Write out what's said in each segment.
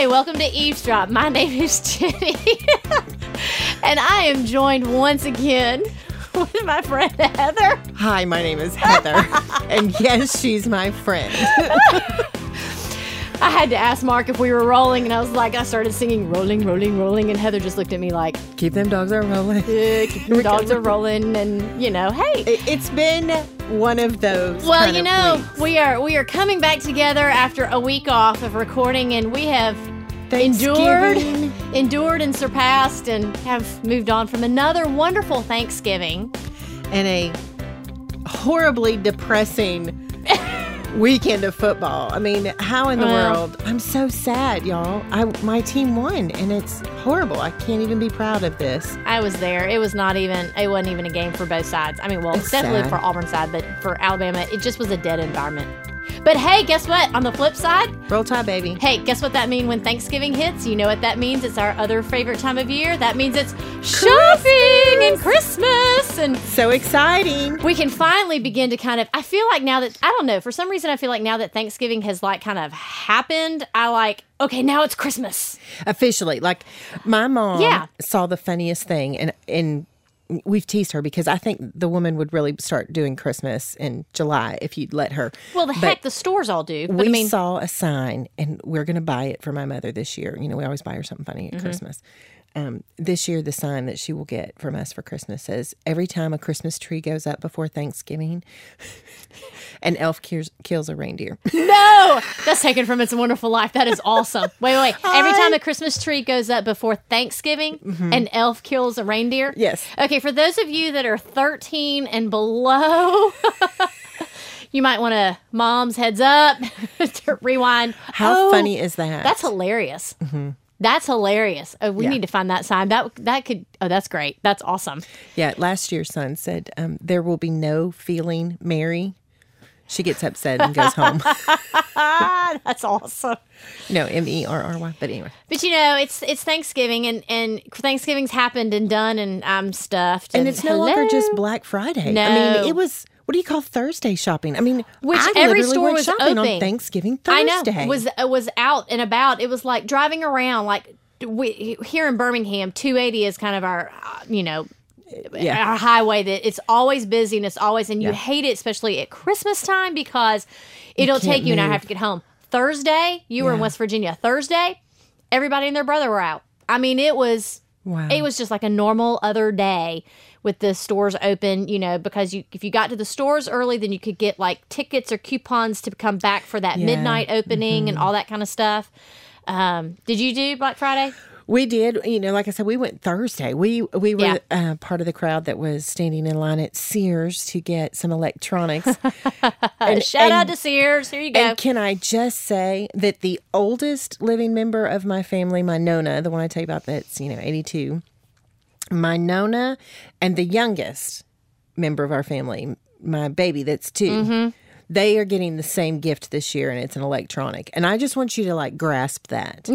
Hi, welcome to Eve's Drop. My name is Jenni, and I am joined once again with my friend Heather. Hi, my name is Heather, and yes, she's my friend. I had to ask Mark if we were rolling, and I was like, I started singing "Rolling, Rolling, Rolling," and Heather just looked at me like, Keep them dogs are rolling. "Eh, keep your dogs are rolling," and you know, hey. It- It's been one of those. Well, kind you of know, weeks. we are we are coming back together after a week off of recording, and we have endured, endured, and surpassed, and have moved on from another wonderful Thanksgiving. and a horribly depressing weekend of football. I mean, how in the world? I'm so sad, y'all. I my team won, and it's horrible. I can't even be proud of this. I was there. It was not even. It wasn't even a game for both sides. I mean, well, It's definitely sad. for Auburn side, but for Alabama, it just was a dead environment. But hey, guess what? On the flip side, Roll Tide, baby. hey, guess what that means when Thanksgiving hits? You know what that means? It's our other favorite time of year. That means it's shopping and Christmas and So exciting. we can finally begin to kind of I feel like now that I don't know, for some reason I feel like now that Thanksgiving has like kind of happened, I like, okay, now it's Christmas. officially like my mom Yeah. saw the funniest thing and and we've teased her because I think the woman would really start doing Christmas in July if you'd let her. Well, the But heck, the stores all do. But we I mean, saw a sign and we're going to buy it for my mother this year. You know, we always buy her something funny at Mm-hmm. Christmas. Um, this year, the sign that she will get from us for Christmas says, Every time a Christmas tree goes up before Thanksgiving, an elf kills, kills a reindeer. no, that's taken from It's a Wonderful Life. That is awesome. Wait, wait, wait. Every time a Christmas tree goes up before Thanksgiving, an elf kills a reindeer. Mm-hmm. Yes. Okay, for those of you that are 13 and below. You might want to, mom's heads up, to rewind. How Oh, funny is that? That's hilarious. Mm-hmm. That's hilarious. Oh, we Yeah. need to find that sign. That that could. Oh, that's great. That's awesome. Yeah, last year's son said, um, There will be no feeling Mary. She gets upset and goes home. That's awesome. no, M E R R Y. But anyway. But you know, it's it's Thanksgiving, and and Thanksgiving's happened and done, and I'm stuffed. And it's no longer just Black Friday. I No. mean, it was, what do you call Thursday shopping? I mean, Which I every store was shopping open. on Thanksgiving Thursday. I know was uh, was out and about. It was like driving around. Like we here in Birmingham, 280 is kind of our, uh, you know. Yeah. Our highway that it's always busy and it's always and you Yeah. hate it especially at Christmas time because it'll take you and I have to get home. Thursday, you were in West Virginia. Thursday, everybody and their brother were out. I mean, it was Wow. it was just like a normal other day with the stores open, you know, because you if you got to the stores early, then you could get like tickets or coupons to come back for that Yeah. midnight opening and all that kind of stuff. Um, did you do Black Friday? We did, you know, like I said, we went Thursday. We we were Yeah. uh, part of the crowd that was standing in line at Sears to get some electronics. and, Shout out to Sears. Here you go. And can I just say that the oldest living member of my family, my Nona, the one I tell you about that's, you know, 82, my Nona, and the youngest member of our family, my baby that's 2 Mm-hmm. they are getting the same gift this year, and it's an electronic. And I just want you to like grasp that.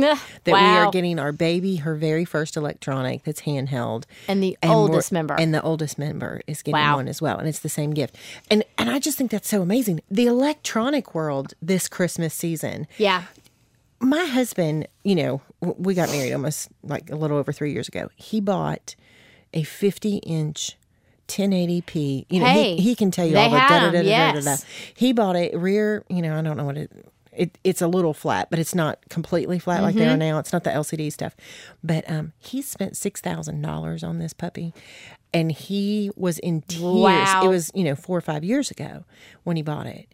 That we are getting our baby her very first electronic that's handheld. And the we're- oldest member. And the oldest member is getting Wow. one as well. And it's the same gift. And and I just think that's so amazing. The electronic world this Christmas season. yeah. My husband, you know, we got married almost like a little over three years ago. He bought a 50 inch 1080p. You know, Hey, he, he can tell you all the da da da da da da. yes. He bought a rear, you know, I don't know what it it, it's a little flat, but it's not completely flat like Mm-hmm. they are now. It's not the LCD stuff. But um, he spent six thousand dollars on this puppy, and he was in tears. Wow. It was you know four or five years ago when he bought it,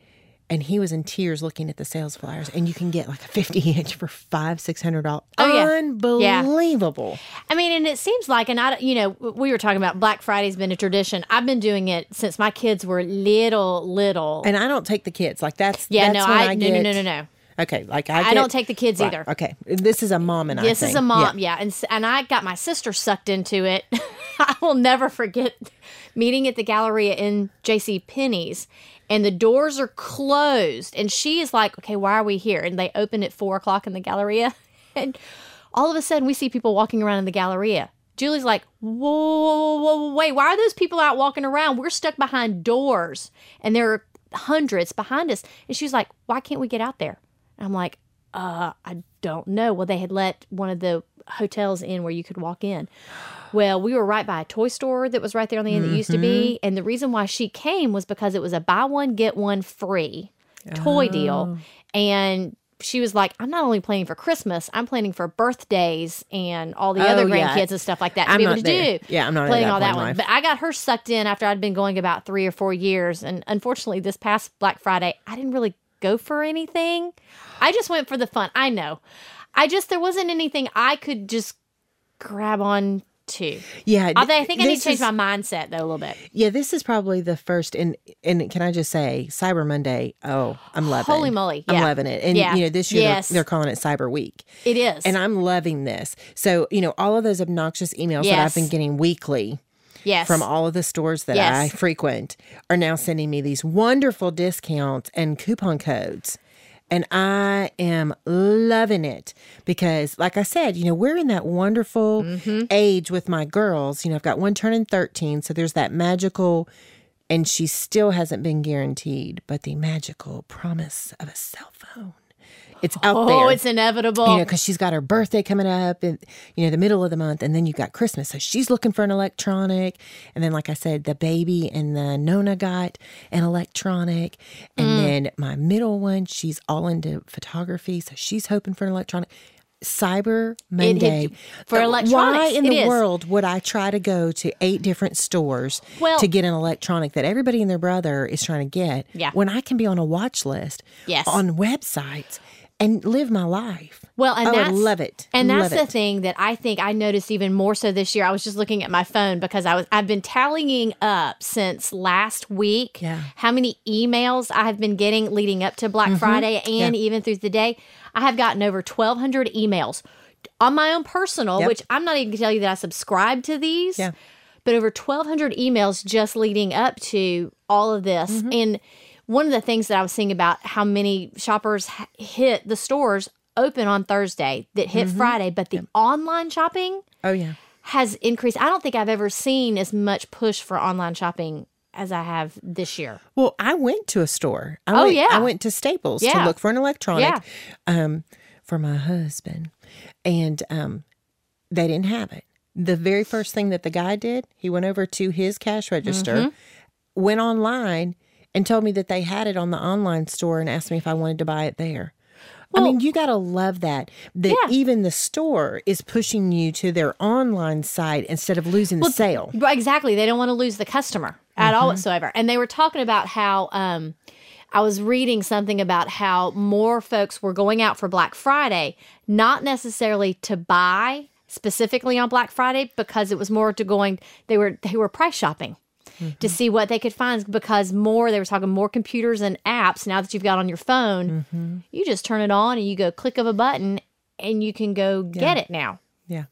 and he was in tears looking at the sales flyers. And you can get like a fifty inch for five six hundred dollars. Oh, yeah. Yeah. Unbelievable. I mean, and it seems like, and I, you know, we were talking about Black Friday's been a tradition. I've been doing it since my kids were little, little. And I don't take the kids like that's yeah, That's no, I, I, no, no, no, no, no. Okay, like I, I get- don't take the kids Right, either. Okay, this is a mom and I. This is a mom, Yeah. yeah. And and I got my sister sucked into it. I will never forget meeting at the Galleria in J.C. Penney's, and the doors are closed, and she is like, "Okay, why are we here?" And they open at four o'clock in the Galleria, and all of a sudden we see people walking around in the Galleria. Julie's like, whoa, whoa, whoa, whoa, wait, why are those people out walking around? We're stuck behind doors, and there are hundreds behind us. And she's like, why can't we get out there? I'm like, uh, I don't know. Well, they had let one of the hotels in where you could walk in. Well, we were right by a toy store that was right there on the end that used to be. Mm-hmm. And the reason why she came was because it was a buy one, get one free toy deal. Oh. And she was like, I'm not only planning for Christmas, I'm planning for birthdays and all the other Oh, yeah. grandkids and stuff like that to I'm be able to there. do. Yeah, I'm not at planning that all that one. life. But I got her sucked in after I'd been going about three or four years. And unfortunately, this past Black Friday, I didn't really go for anything. I just went for the fun. I know. I just, there wasn't anything I could just grab on to. Yeah, Although I think I need to change is- my mindset though a little bit. Yeah, this is probably the first, and and can I just say, Cyber Monday? Oh, I'm loving. Holy moly, I'm loving it. And Yeah. you know, this year they're- they're, calling it Cyber Week, It is. and I'm loving this. So you know, all of those obnoxious emails that I've been getting weekly yes. from all of the stores that Yes. I frequent are now sending me these wonderful discounts and coupon codes. And I am loving it because, like I said, you know, we're in that wonderful Mm-hmm. age with my girls. You know, I've got one turning 13. So there's that magical, and she still hasn't been guaranteed, but the magical promise of a cell phone. It's out oh, there it's inevitable. you know, because she's got her birthday coming up in, you know, the middle of the month, and then you've got Christmas. So she's looking for an electronic. And then, like I said, the baby and the Nona got an electronic. And Mm. then my middle one, she's all into photography. So she's hoping for an electronic. Cyber Monday. for Uh, electronics, Why in the is. world would I try to go to eight different stores Well- to get an electronic that everybody and their brother is trying to get Yeah. when I can be on a watch list Yes. on websites and live my life? Well, and I that's love it. And that's Love the it. thing that I think I noticed even more so this year. I was just looking at my phone because I was I've been tallying up since last week Yeah. how many emails I have been getting leading up to Black Mm-hmm. Friday and even through the day. I have gotten over 1200 emails on my own personal, Yep. which I'm not even going to tell you that I subscribe to these. Yeah. But over 1200 emails just leading up to all of this. Mm-hmm. And one of the things that I was seeing about how many shoppers hit the stores open on Thursday that hit Mm-hmm. Friday, but the online shopping Oh yeah. has increased. I don't think I've ever seen as much push for online shopping as I have this year. Well, I went to a store. I Oh, went, yeah. I went to Staples to look for an electronic Yeah. um, for my husband, and um, they didn't have it. The very first thing that the guy did, he went over to his cash register, Mm-hmm. went online, and told me that they had it on the online store and asked me if I wanted to buy it there. I mean, you got to love that. That Yeah. even the store is pushing you to their online site instead of losing the sale. Exactly. They don't want to lose the customer at Mm-hmm. all whatsoever. And they were talking about how um, I was reading something about how more folks were going out for Black Friday, not necessarily to buy specifically on Black Friday, because it was more to going. They were they were price shopping. Mm-hmm. To see what they could find because more, they were talking more computers and apps now that you've got on your phone. Mm-hmm. You just turn it on and you go click of a button and you can go get it now. Yeah.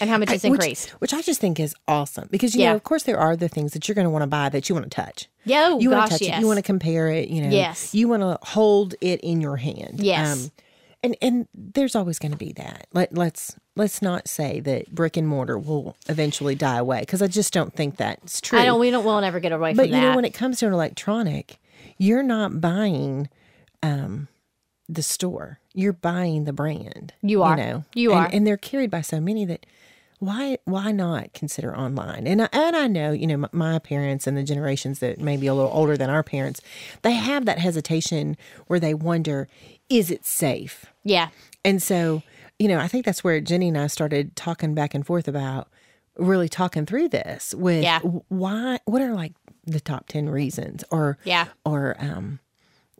And how much it's which, increased. Which I just think is awesome because you Yeah. know, of course, there are the things that you're going to want to buy that you want to touch. Yeah, oh, you want to touch yes. it. You want to compare it. You know, Yes. You want to hold it in your hand. Um, Yes. And and there's always going to be that. Let let's let's not say that brick and mortar will eventually die away because I just don't think that's true. I don't. We don't. We'll never get away But from you know, when it comes to an electronic, you're not buying um, the store. You're buying the brand. You are. know, You and, are. and they're carried by so many that why why not consider online? And I, and I know you know my, my parents and the generations that may be a little older than our parents, they have that hesitation where they wonder, is it safe? yeah. And so, you know, I think that's where Jenni and I started talking back and forth about really talking through this with Yeah. why what are like the top 10 reasons or Yeah. or um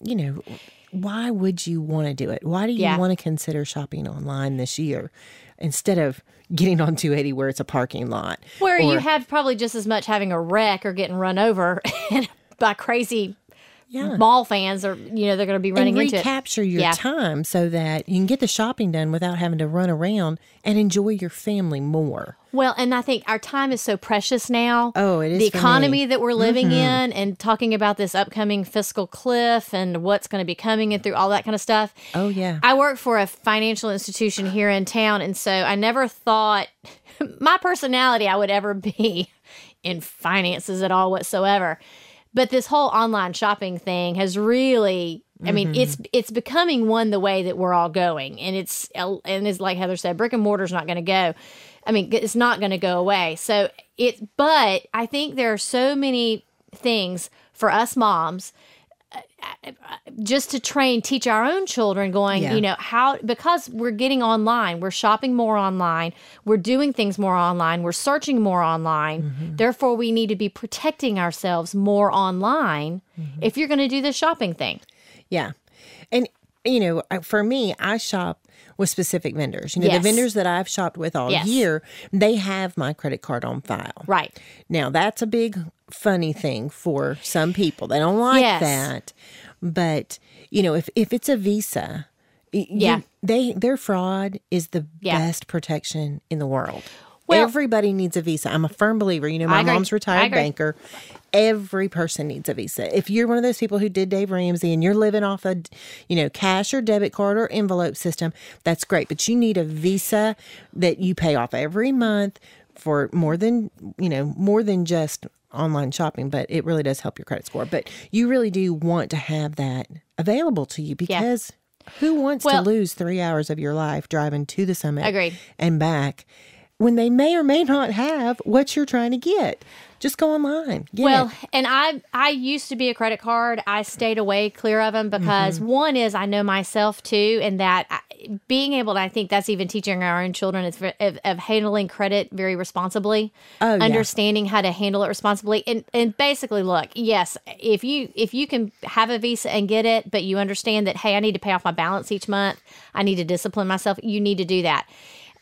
you know why would you want to do it? Why do you Yeah. want to consider shopping online this year instead of getting on 280 where it's a parking lot? Where you have probably just as much having a wreck or getting run over by crazy Yeah. mall fans, are you know they're going to be running and into it. recapture your Yeah. time so that you can get the shopping done without having to run around and enjoy your family more. Well, and I think our time is so precious now. Oh, it is the economy me. Mm-hmm. that we're living in, and talking about this upcoming fiscal cliff and what's going to be coming and through all that kind of stuff. Oh yeah. I work for a financial institution here in town, and so I never thought my personality I would ever be in finances at all whatsoever. But this whole online shopping thing has really I mean, it's mm-hmm. it's becoming one the way that we're all going, and it's and it's like Heather said, brick and mortar's not going to go. I mean, it's not going to go away. So it, but I think there are so many things for us moms just to train teach our own children going Yeah. you know how because we're getting online we're shopping more online we're doing things more online we're searching more online Mm-hmm. therefore we need to be protecting ourselves more online Mm-hmm. if you're going to do the shopping thing Yeah. And, you know, for me, I shop with specific vendors. You know, Yes. the vendors that I've shopped with all Yes. year, they have my credit card on file. right Now, that's a big funny thing for some people. They don't like Yes. that. But, you know, if, if it's a Visa, y- you- Yeah. they their fraud is the Yeah. best protection in the world. Well- Everybody needs a Visa. I'm a firm believer. You know, my mom's retired banker. Every person needs a Visa. If you're one of those people who did Dave Ramsey and you're living off a, you know, cash or debit card or envelope system, that's great. But you need a Visa that you pay off every month for more than, you know, more than just online shopping, but it really does help your credit score. But you really do want to have that available to you because who wants Well- to lose three hours of your life driving to the summit Agreed. and back when they may or may not have what you're trying to get? Just go online. Get Well, it. and I I used to be a credit card. I stayed away clear of them because Mm-hmm. one is I know myself too, and that I, being able to I think that's even teaching our own children is of, of handling credit very responsibly, Oh, yeah. understanding how to handle it responsibly, and and basically look, yes, if you if you can have a visa and get it, but you understand that hey, I need to pay off my balance each month, I need to discipline myself. You need to do that,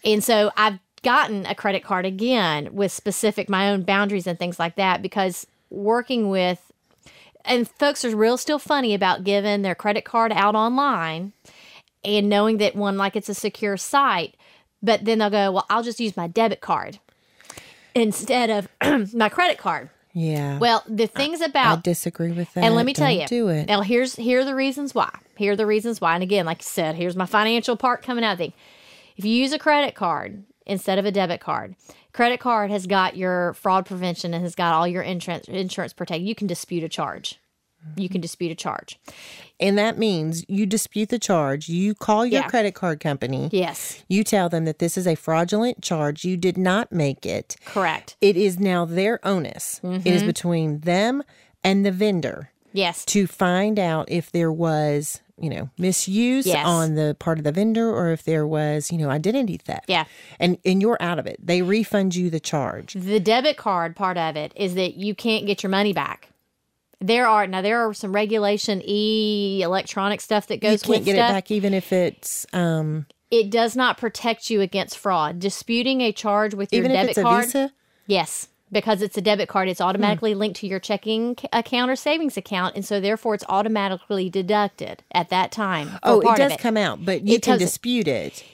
and so I've gotten a credit card again with specific my own boundaries and things like that because working with and folks are real still funny about giving their credit card out online and knowing that one like it's a secure site but then they'll go well i'll just use my debit card instead of my credit card yeah. well the things about I disagree with that. and let me tell Don't you, do it. Now here's here are the reasons why. Here are the reasons why. And again, like you said, here's my financial part coming out. Thing. If you use a credit card instead of a debit card, credit card has got your fraud prevention and has got all your insurance insurance protected. You can dispute a charge. You can dispute a charge. And that means you dispute the charge. You call your Yeah. credit card company. Yes, You tell them that this is a fraudulent charge. You did not make it. correct. It is now their onus. It Mm-hmm. is between them and the vendor Yes, to find out if there was, you know, misuse Yes. on the part of the vendor or if there was, you know, identity theft. Yeah. And and you're out of it. They refund you the charge. the debit card part of it is that you can't get your money back. There are now there are some regulation e electronic stuff that You goes can't with get stuff. it back even if it's um it does not protect you against fraud. Disputing a charge with your even if debit it's a card, Visa. yes, because it's a debit card, it's hmm. automatically linked to your checking account or savings account, and so therefore it's automatically deducted at that time. Oh, it does come out, but you It can dispute it.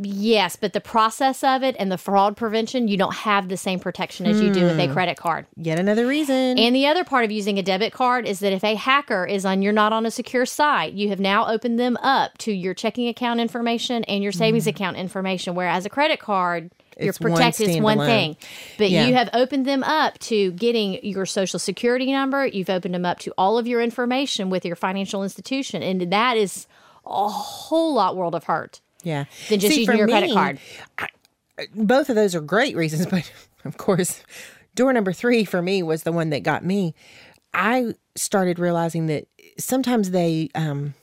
Yes, but the process of it and the fraud prevention, you don't have the same protection as you do with a hmm. credit card. Yet another reason. And the other part of using a debit card is that if a hacker is on, you're not on a secure site, you have now opened them up to your checking account information and your savings hmm. account information. Whereas a credit card, you're It's one protected, it's one thing. But Yeah. you have opened them up to getting your social security number, you've opened them up to all of your information with your financial institution. And that is a whole lot world of hurt yeah. than just See, using your credit me, card. both of those are great reasons, but of course, door number three for me was the one that got me. I started realizing that sometimes they um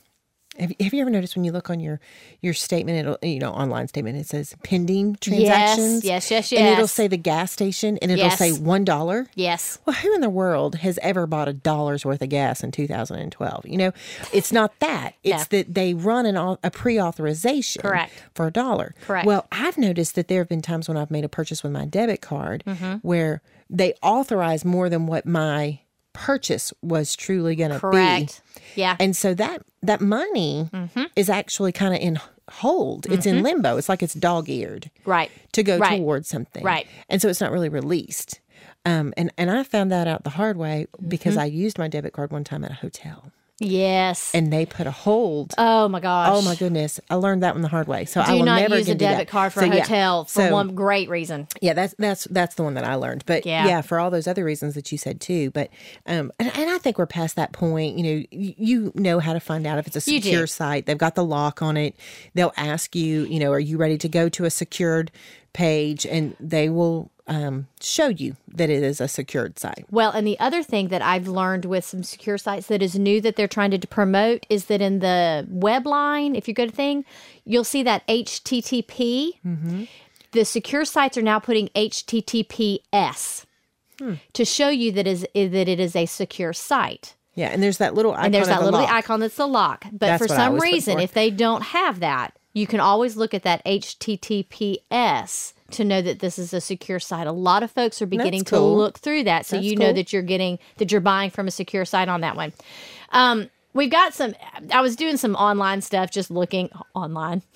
have, have you ever noticed when you look on your your statement it'll you know online statement it says pending transactions yes, yes, yes. and it'll say the gas station and it'll Yes. say one dollar Yes. well who in the world has ever bought a dollar's worth of gas in 2012 you know it's not that it's No. that they run an, a pre-authorization Correct. for a dollar Correct. well I've noticed that there have been times when I've made a purchase with my debit card Mm-hmm. where they authorize more than what my purchase was truly going to be. Correct. Yeah. And so that that money Mm-hmm. is actually kind of in hold. It's in limbo. It's like it's dog-eared right. to go Right. towards something. Right. And so it's not really released. Um, and, and I found that out the hard way Mm-hmm. because I used my debit card one time at a hotel. Yes. and they put a hold. oh my gosh. oh my goodness, I learned that one the hard way. So I Do will not never use a again do that. debit card for So, a yeah. hotel for So, one great reason. Yeah, that's that's that's the one that I learned. But Yeah. yeah, for all those other reasons that you said too. But um, and, and I think we're past that point. You know, you, you know how to find out if it's a secure site. They've got the lock on it. They'll ask you, you know, are you ready to go to a secured page, and they will um, show you that it is a secured site. Well, and the other thing that I've learned with some secure sites that is new that they're trying to promote is that in the web line, if you go to thing, you'll see that HTTP. Mm-hmm. The secure sites are now putting HTTPS Hmm. to show you that is that it is a secure site. Yeah, and there's that little icon. And there's that the little lock. icon that's the lock. But That's for some reason, for. if they don't have that, you can always look at that HTTPS to know that this is a secure site. A lot of folks are beginning That's to look through that, so That's you know cool. that you're getting that you're buying from a secure site on that one. Um, we've got some. I was doing some online stuff, just looking online.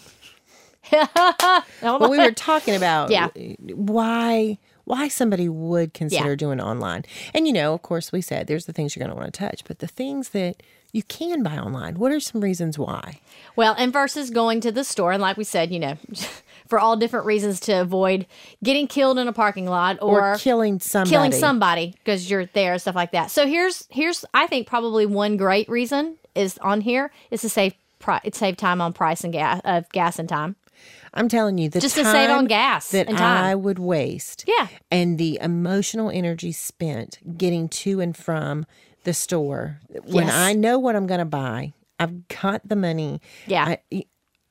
Well, we were talking about Yeah. why why somebody would consider Yeah. doing online. And you know, of course, we said there's the things you're going to want to touch, but the things that you can buy online. What are some reasons why? Well, and versus going to the store, and like we said, you know, for all different reasons to avoid getting killed in a parking lot Or, or, killing somebody. killing somebody because you're there and stuff like that. So here's here's I think probably one great reason is on here is to save pri- it save time on price and gas of gas and time. I'm telling you, the Just to save on gas that and time. I would waste. Yeah. And the emotional energy spent getting to and from the store when Yes. I know what I'm going to buy, I've got the money. Yeah. I,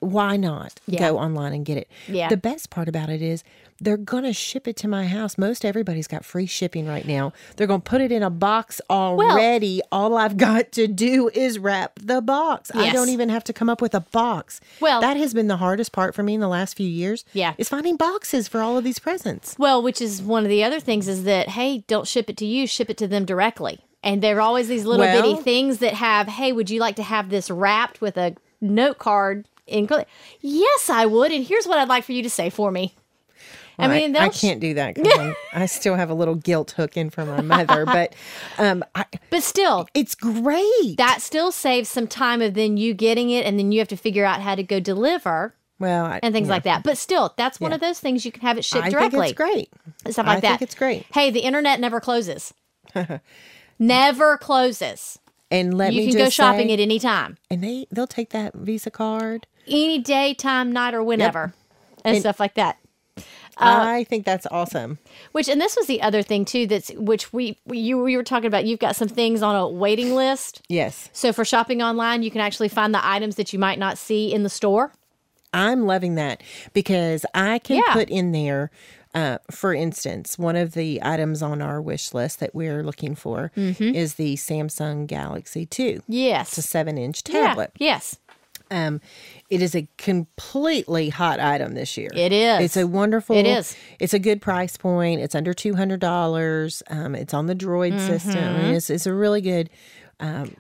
why not Yeah. go online and get it? Yeah. The best part about it is they're going to ship it to my house. Most everybody's got free shipping right now. They're going to put it in a box already. All I've got to do is wrap the box. I don't even have to come up with a box. Well- that has been the hardest part for me in the last few years. Yeah. Is finding boxes for all of these presents. Well, which is one of the other things is that hey, don't ship it to you, ship it to them directly. And there are always these little Well- bitty things that have, hey, would you like to have this wrapped with a note card? In yes, I would. And here's what I'd like for you to say for me. I mean, I can't do that I still have a little guilt hook in from my mother, but um, I, but still, it's great. that still saves some time of then you getting it, and then you have to figure out how to go deliver well, I, and things yeah. like that. But still, that's one Yeah. of those things you can have it shipped I directly. think it's great. stuff I like that. think it's great. Hey, the internet never closes. never closes. And let you me can just go shopping say, at any time, and they they'll take that Visa card. Any day, time, night, or whenever, and, And- stuff like that. Uh, I think that's awesome. Which and this was the other thing too. That's which we you we were talking about. You've got some things on a waiting list. Yes, So for shopping online, you can actually find the items that you might not see in the store. I'm loving that because I can Yeah. put in there. Uh, for instance, one of the items on our wish list that we're looking for Mm-hmm. is the Samsung Galaxy 2. Yes. It's a seven inch Yeah. tablet. Yes. Um, it is a completely hot item this year. It is. It's a wonderful. It is. It's a good price point. It's under two hundred dollars. Um, it's on the Droid system. I mean, it's, it's a really good.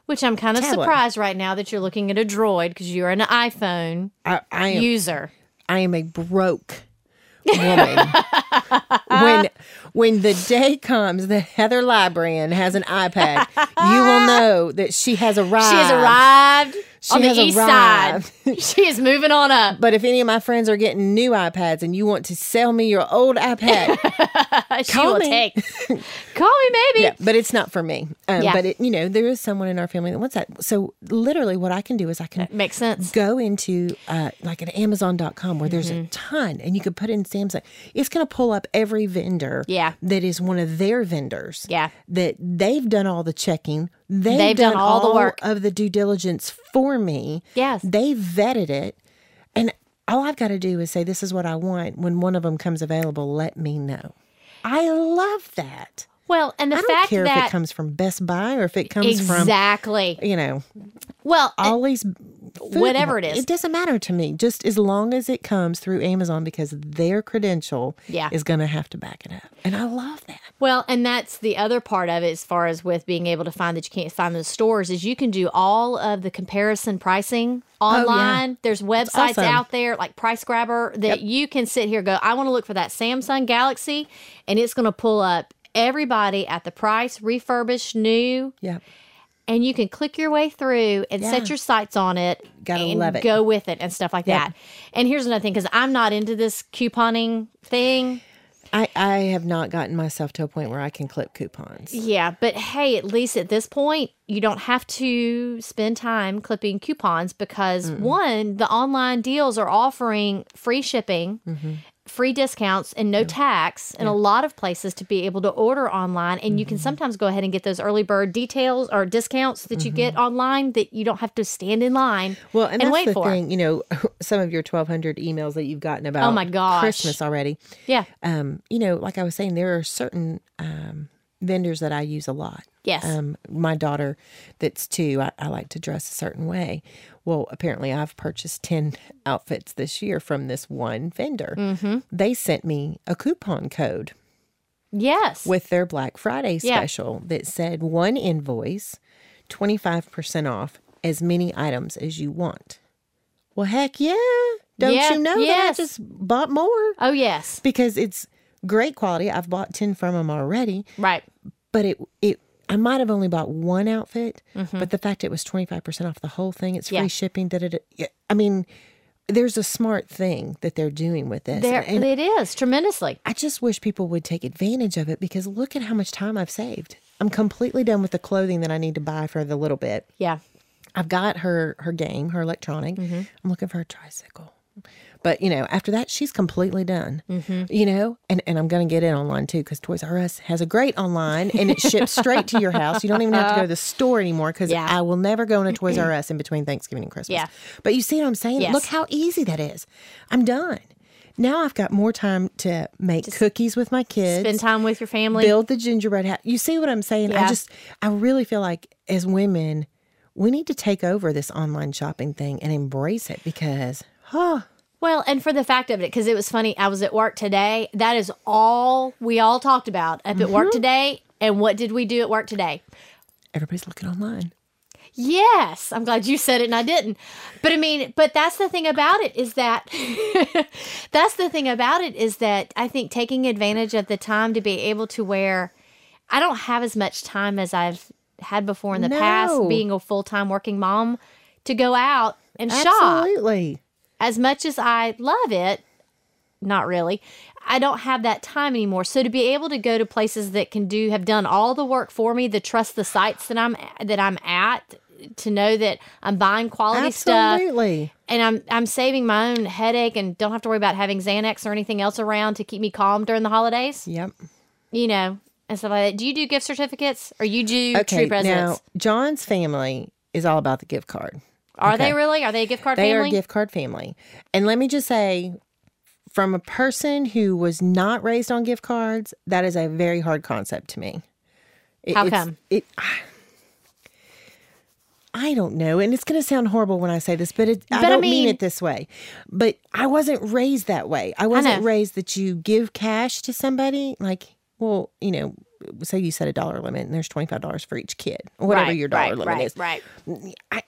Which I'm kind of Tablet. surprised right now that you're looking at a Droid because you're an iPhone I, I am. user. I am a broke woman. when when the day comes that Heather Librarian has an iPad, you will know that she has arrived. She has arrived on the east arrived. side. she is moving on up. But if any of my friends are getting new iPads and you want to sell me your old iPad, she Call will me. take. Call me, maybe. Yeah, but it's not for me. Um, Yeah. But it, you know, there is someone in our family that wants that. So literally, what I can do is I can Makes sense. go into uh, like an Amazon.com where there's Mm-hmm. a ton, and you could put in Samsung. It's going to pull up every vendor. Yeah. that is one of their vendors. Yeah. that they've done all the checking. They've, They've done all the work. of the due diligence for me. Yes. they vetted it, and all I've got to do is say this is what I want. When one of them comes available, let me know. I love that. Well, and the I don't fact care that if it comes from Best Buy or if it comes from exactly. you know well, all these food- Whatever it is. It doesn't matter to me. Just as long as it comes through Amazon because their credential Yeah. is going to have to back it up, and I love that. Well, and that's the other part of it as far as with being able to find that you can't find in the stores is you can do all of the comparison pricing oh, online. There's websites awesome. out there like Price Grabber that you can sit here and go, I want to look for that Samsung Galaxy and it's going to pull up everybody at the price, refurbished, new, Yeah, and you can click your way through and Yeah. set your sights on it Gotta and love it. go with it and stuff like Yeah. that. And here's another thing because I'm not into this couponing thing. I, I have not gotten myself to a point where I can clip coupons. Yeah, but hey, at least at this point, you don't have to spend time clipping coupons because one, the online deals are offering free shipping, mm-hmm. Free discounts, and no tax in a lot of places to be able to order online. And you can sometimes go ahead and get those early bird details or discounts that you get online that you don't have to stand in line Well, and, that's wait the for. thing, you know, some of your 1,200 emails that you've gotten about Oh my gosh. Christmas already. Yeah. Um, you know, like I was saying, there are certain um, vendors that I use a lot. Yes. Um, my daughter, that's two, I, I like to dress a certain way. Well, apparently, I've purchased 10 outfits this year from this one vendor. Mm-hmm. They sent me a coupon code yes. with their Black Friday Yeah. special that said one invoice, 25% off as many items as you want. Well, heck yeah. Don't Yeah, you know yes. that I just bought more? oh, yes. Because it's great quality. I've bought 10 from them already, Right. but it, it, I might have only bought one outfit, Mm-hmm. but the fact it was 25% off the whole thing, it's free Yeah. shipping. Da, da, da. Yeah, I mean, there's a smart thing that they're doing with this. There, and it is tremendously. I just wish people would take advantage of it because look at how much time I've saved. I'm completely done with the clothing that I need to buy for the little bit. Yeah. I've got her her game, her electronic. Mm-hmm. I'm looking for a tricycle. But you know, after that, she's completely done. Mm-hmm. You know, and, and I'm going to get it online too because Toys R Us has a great online and it ships straight to your house. You don't even have to go to the store anymore because Yeah. I will never go in a Toys R Us in between Thanksgiving and Christmas. Yeah. But you see what I'm saying? Yes. Look how easy that is. I'm done. Now I've got more time to make cookies with my kids Spend time with your family. build the gingerbread house. You see what I'm saying? I just, I really feel like as women, we need to take over this online shopping thing and embrace it because, huh? Well, and for the fact of it, because it was funny, I was at work today. That is all we all talked about up at work mm-hmm. today. And what did we do at work today? Everybody's looking online. Yes, I'm glad you said it and I didn't. But I mean, but that's the thing about it is that that's the thing about it is that I think taking advantage of the time to be able to where I don't have as much time as I've had before in the past being a full-time working mom to go out and shop. Absolutely. As much as I love it, not really. I don't have that time anymore. So to be able to go to places that can do have done all the work for me, the trust the sites that I'm that I'm at, to know that I'm buying quality stuff Absolutely. and I'm I'm saving my own headache and don't have to worry about having Xanax or anything else around to keep me calm during the holidays. Yep. You know, and stuff like that. Do you do gift certificates or you do Okay. tree presents? Now, John's family is all about the gift card. Are they really? Are they a gift card They family? are a gift card family. And let me just say, from a person who was not raised on gift cards, that is a very hard concept to me. It- How come? It. I don't know, and it's going to sound horrible when I say this, but it, I But I don't mean, mean- it this way. But I wasn't raised that way. I wasn't know. raised that you give cash to somebody. Like, well, you know, say you set a dollar limit, and there's twenty five dollars for each kid, whatever right, your dollar right, limit right, is. Right. I,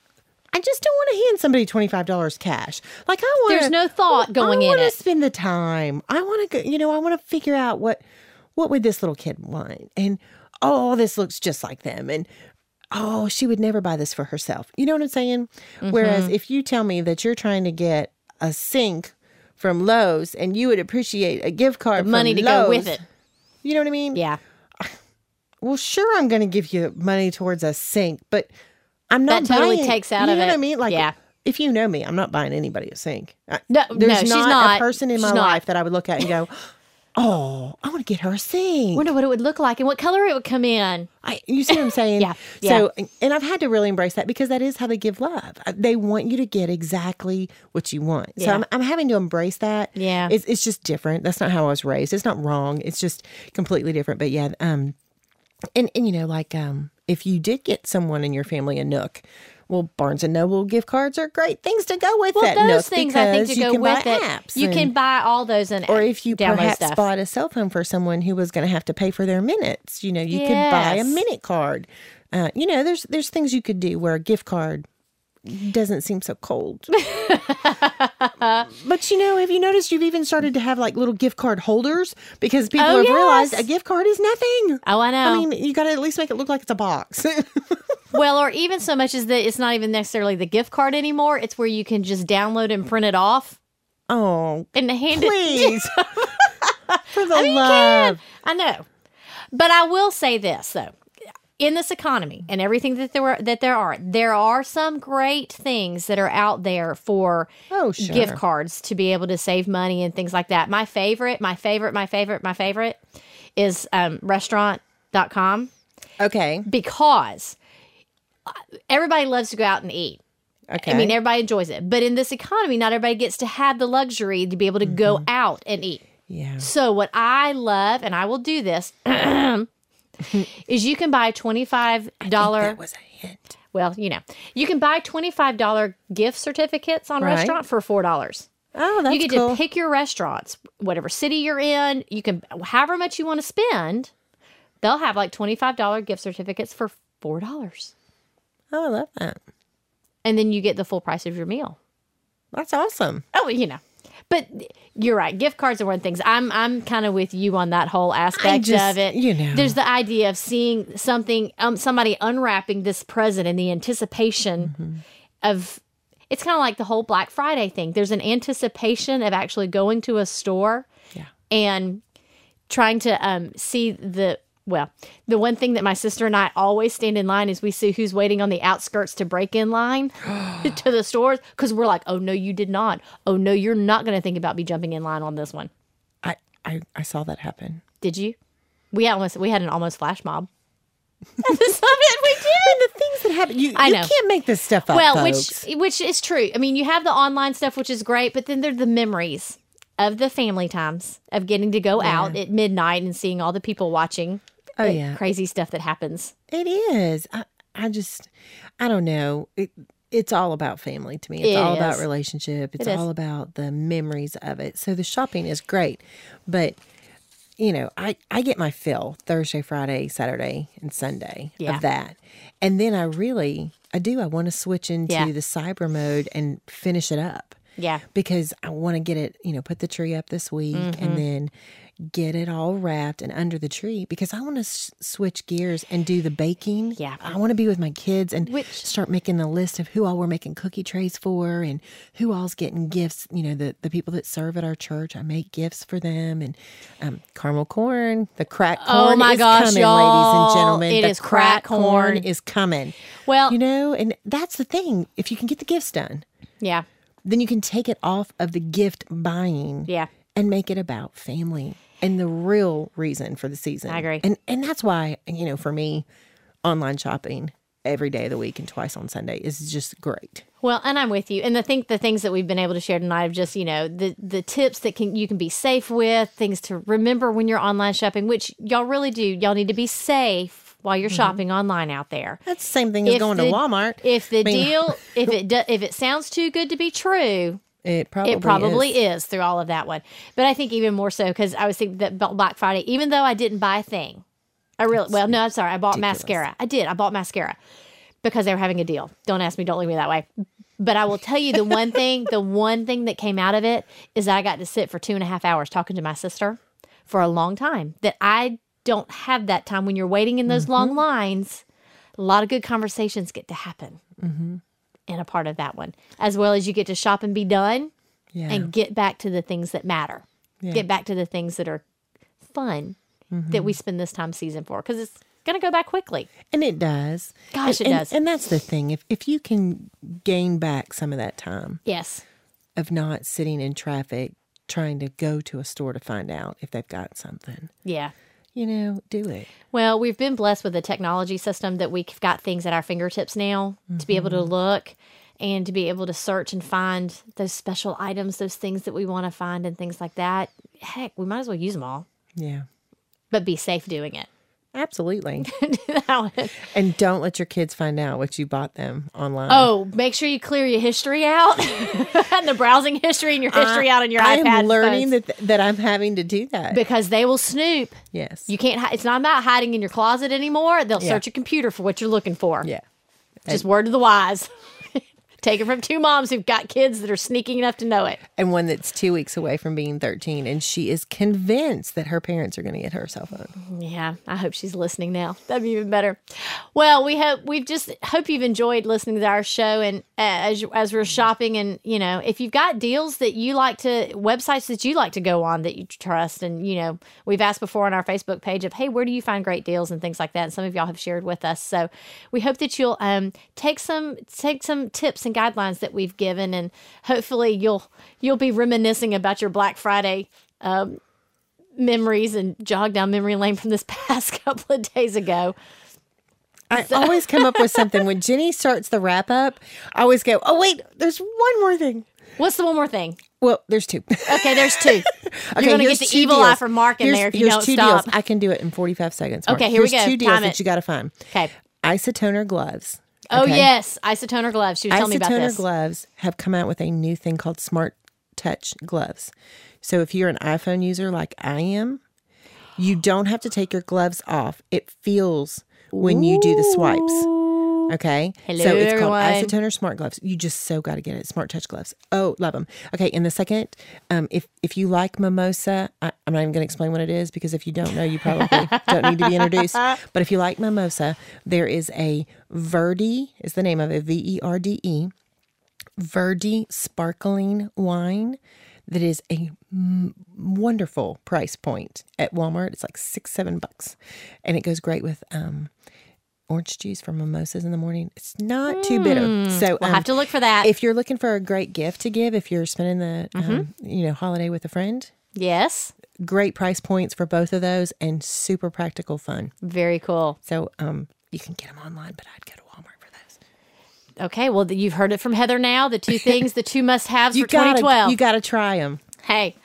I just don't want to hand somebody twenty five dollars cash. Like I want. There's no thought going I in want to spend the time. I want to go. You know, I want to figure out what what would this little kid want, and oh, this looks just like them, and oh, she would never buy this for herself. You know what I'm saying? Mm-hmm. Whereas if you tell me that you're trying to get a sink from Lowe's and you would appreciate a gift card, from Money to go with it. You know what I mean? Yeah. well, sure, I'm going to give you money towards a sink, but I'm not That totally buying- takes out you of know what I mean? Like, Yeah. if you know me, I'm not buying anybody a sink. I- No, there's no, she's not, not. a person in my not. life that I would look at and go, "Oh, I want to get her a sink." Wonder what it would look like and what color it would come in. I, you see what I'm saying? Yeah, So, and I've had to really embrace that because that is how they give love. Uh, They want you to get exactly what you want. So Yeah. I'm, I'm having to embrace that. Yeah. It's, it's just different. That's not how I was raised. It's not wrong. It's just completely different. But yeah, um, and, and you know, like, um, if you did get someone in your family a Nook, well, Barnes and Noble gift cards are great things to go with Well, that those Nook things I think to you go can with buy it. apps. You and- can buy all those and or if you perhaps stuff. bought a cell phone for someone who was going to have to pay for their minutes, you know, you could buy a minute card. Uh, you know, there's there's things you could do where a gift card doesn't seem so cold. but you know, have you noticed you've even started to have like little gift card holders because people Oh, have realized a gift card is nothing. Oh, I know. I mean, you got to at least make it look like it's a box. well, or even so much as that it's not even necessarily the gift card anymore. It's where you can just download and print it off Oh, and hand it. please. For the You love. can. I know. But I will say this though. In this economy and everything that there were, that there are, there are some great things that are out there for Oh, sure. gift cards to be able to save money and things like that. My favorite, my favorite, my favorite, my favorite is um, restaurant.com Okay. because everybody loves to go out and eat. Okay. I mean, everybody enjoys it. But in this economy, not everybody gets to have the luxury to be able to go out and eat. yeah. So what I love, and I will do this, is you can buy twenty five dollar. That was a hint. Well, you know, you can buy twenty five dollar gift certificates on Right. restaurant for four dollars. Oh, that's You get cool. to pick your restaurants, whatever city you're in. You can however much you want to spend. They'll have like twenty five dollar gift certificates for four dollars, oh, I love that. and then you get the full price of your meal. That's awesome. Oh, you know. But you're right. Gift cards are one of the things. I'm I'm kind of with you on that whole aspect just- of it. you know. there's the idea of seeing something, um, somebody unwrapping this present and the anticipation Mm-hmm. of. It's kind of like the whole Black Friday thing. There's an anticipation of actually going to a store Yeah. and trying to um, see the well the one thing that my sister and i always stand in line is we see who's waiting on the outskirts to break in line to the stores because we're like oh no you did not. Oh no you're not going to think about me jumping in line on this one. I, I, I saw that happen. did you? We almost we had an almost flash mob. At the summit we did. And the things that happen, you, I you can't make this stuff up. well folks. which which is true. I mean you have the online stuff which is great but then there are the memories of the family times of getting to go out at midnight and seeing all the people watching Oh, yeah. crazy stuff that happens It is. I, I just, I don't know. It, it's all about family to me. It's It all about relationship. It's It is. all about the memories of it. So the shopping is great, but you know, I I get my fill Thursday, Friday, Saturday, and Sunday Yeah. of that, and then I really, I do. I want to switch into Yeah. the cyber mode and finish it up yeah because I want to get it, you know, put the tree up this week Mm-hmm. and then get it all wrapped and under the tree because I want to s- switch gears and do the baking. Yeah. I want to be with my kids and Which- start making the list of who all we're making cookie trays for and who all's getting gifts. You know, the, the people that serve at our church, I make gifts for them and um, caramel corn, the crack corn. Oh my is gosh, coming, y'all. ladies and gentlemen. It the is crack corn. is coming. Well- you know, and that's the thing. If you can get the gifts done, yeah then you can take it off of the gift buying yeah and make it about family and the real reason for the season. I agree. And and that's why, you know, for me, online shopping every day of the week and twice on Sunday is just great. Well, and I'm with you. And I think the things that we've been able to share tonight of just, you know, the the tips that can you can be safe with, things to remember when you're online shopping, which y'all really do. Y'all need to be safe while you're mm-hmm. shopping online out there. That's the same thing as If going the- to Walmart. If the I mean- deal, if it do, if it sounds too good to be true, It probably it probably is. is. through all of that one. But I think even more so because I was thinking that Black Friday, even though I didn't buy a thing, I really well no, I'm sorry, I bought ridiculous. mascara. I did. I bought mascara because they were having a deal. Don't ask me. Don't leave me that way. But I will tell you the one thing, the one thing that came out of it is that I got to sit for two and a half hours talking to my sister for a long time. That I don't have that time when you're waiting in those long mm-hmm. lines. A lot of good conversations get to happen mm-hmm. In a part of that one, as well as you get to shop and be done Yeah. and get back to the things that matter. Get back to the things that are fun that we spend this time season for because it's going to go back quickly. And it does. Gosh, and, it and- does. And that's the thing. If if you can gain back some of that time Yes. of not sitting in traffic trying to go to a store to find out if they've got something, Yeah. You know, do it. Well, we've been blessed with a technology system that we've got things at our fingertips now to be able to mm-hmm. look and to be able to search and find those special items, those things that we want to find, and things like that. Heck, we might as well use them all, Yeah. but be safe doing it. Absolutely. And don't let your kids find out what you bought them online. oh, make sure you clear your history out and the browsing history and your history out on your iPad. I'm learning phones. that that I'm having to do that. because they will snoop. yes. You can't. It's not about hiding in your closet anymore. They'll Yeah. search your computer for what you're looking for. yeah. Just word to the wise. Taken from two moms who've got kids that are sneaking enough to know it. and one that's two weeks away from being 13. And she is convinced that her parents are going to get her a cell phone. Yeah, I hope she's listening now. That'd be even better. Well, we hope we've just hope you've enjoyed listening to our show, and uh, as as we're shopping, and you know, if you've got deals that you like to websites that you like to go on that you trust, and you know, we've asked before on our Facebook page of hey, where do you find great deals and things like that, and some of y'all have shared with us. So we hope that you'll um take some take some tips and guidelines that we've given, and hopefully you'll you'll be reminiscing about your Black Friday. Um, memories and jog down memory lane from this past couple of days ago. I always come up with something. When Jenni starts the wrap up, I always go, oh, wait, there's one more thing. What's the one more thing? Well, there's two. Okay, there's two. Okay, You're gonna get the evil deals. eye from Mark in Here's- there if you don't two stop. Deals. I can do it in 45 seconds. Mark. Okay, here we go. two deals that it. you got to find. Okay. Isotoner gloves. Oh Okay? yes, isotoner gloves. She was telling me about this. Isotoner gloves have come out with a new thing called Smart Touch gloves. So if you're an iPhone user like I am, you don't have to take your gloves off. It feels when you do the swipes. Okay. Hello, so it's everyone. called Isotoner Smart Gloves. You just so got to get it. Smart Touch gloves. Oh, love them. Okay. And the second, um, if if you like mimosa, I, I'm not even going to explain what it is because if you don't know, you probably don't need to be introduced. But if you like mimosa, there is a Verdi is the name of it. V E R D E. Verdi sparkling wine that is a m- wonderful price point at Walmart. It's like six, seven bucks, and it goes great with um, orange juice for mimosas in the morning. It's not too bitter. So Hmm. We'll um, have to look for that. if you're looking for a great gift to give, if you're spending the um, you know holiday with a friend, yes, great price points for both of those, and super practical fun. very cool. So um, you can get them online, but I'd go to Walmart for those. Okay, well you've heard it from Heather now. The two things, the two must-haves for gotta, 2012. you got to try them. Hey,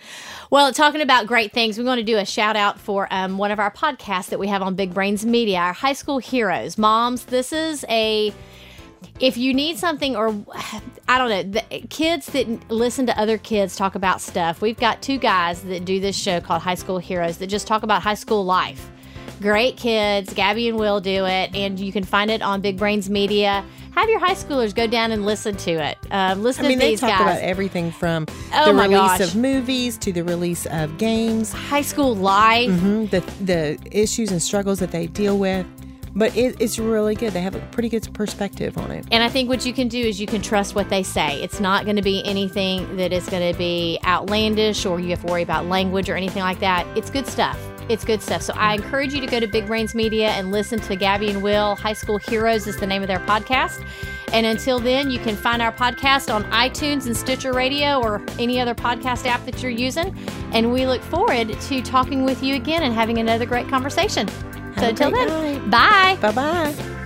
well, talking about great things, we want to do a shout out for um, one of our podcasts that we have on Big Brains Media, our high school heroes. Moms, this is a. If you need something, or I don't know, the kids that listen to other kids talk about stuff, we've got two guys that do this show called High School Heroes that just talk about high school life. Great kids. Gabby and Will do it, and you can find it on Big Brains Media. Have your high schoolers go down and listen to it. Um, listen I mean, to they these talk guys. about everything from Oh the release gosh. of movies to the release of games, high school life. mhm, the the issues and struggles that they deal with. But it, it's really good. They have a pretty good perspective on it. And I think what you can do is you can trust what they say. It's not going to be anything that is going to be outlandish or you have to worry about language or anything like that. It's good stuff. It's good stuff. So I encourage you to go to Big Brains Media and listen to Gabby and Will. High School Heroes is the name of their podcast. And until then, you can find our podcast on iTunes and Stitcher Radio or any other podcast app that you're using. And we look forward to talking with you again and having another great conversation. so until then, night. bye. Bye bye.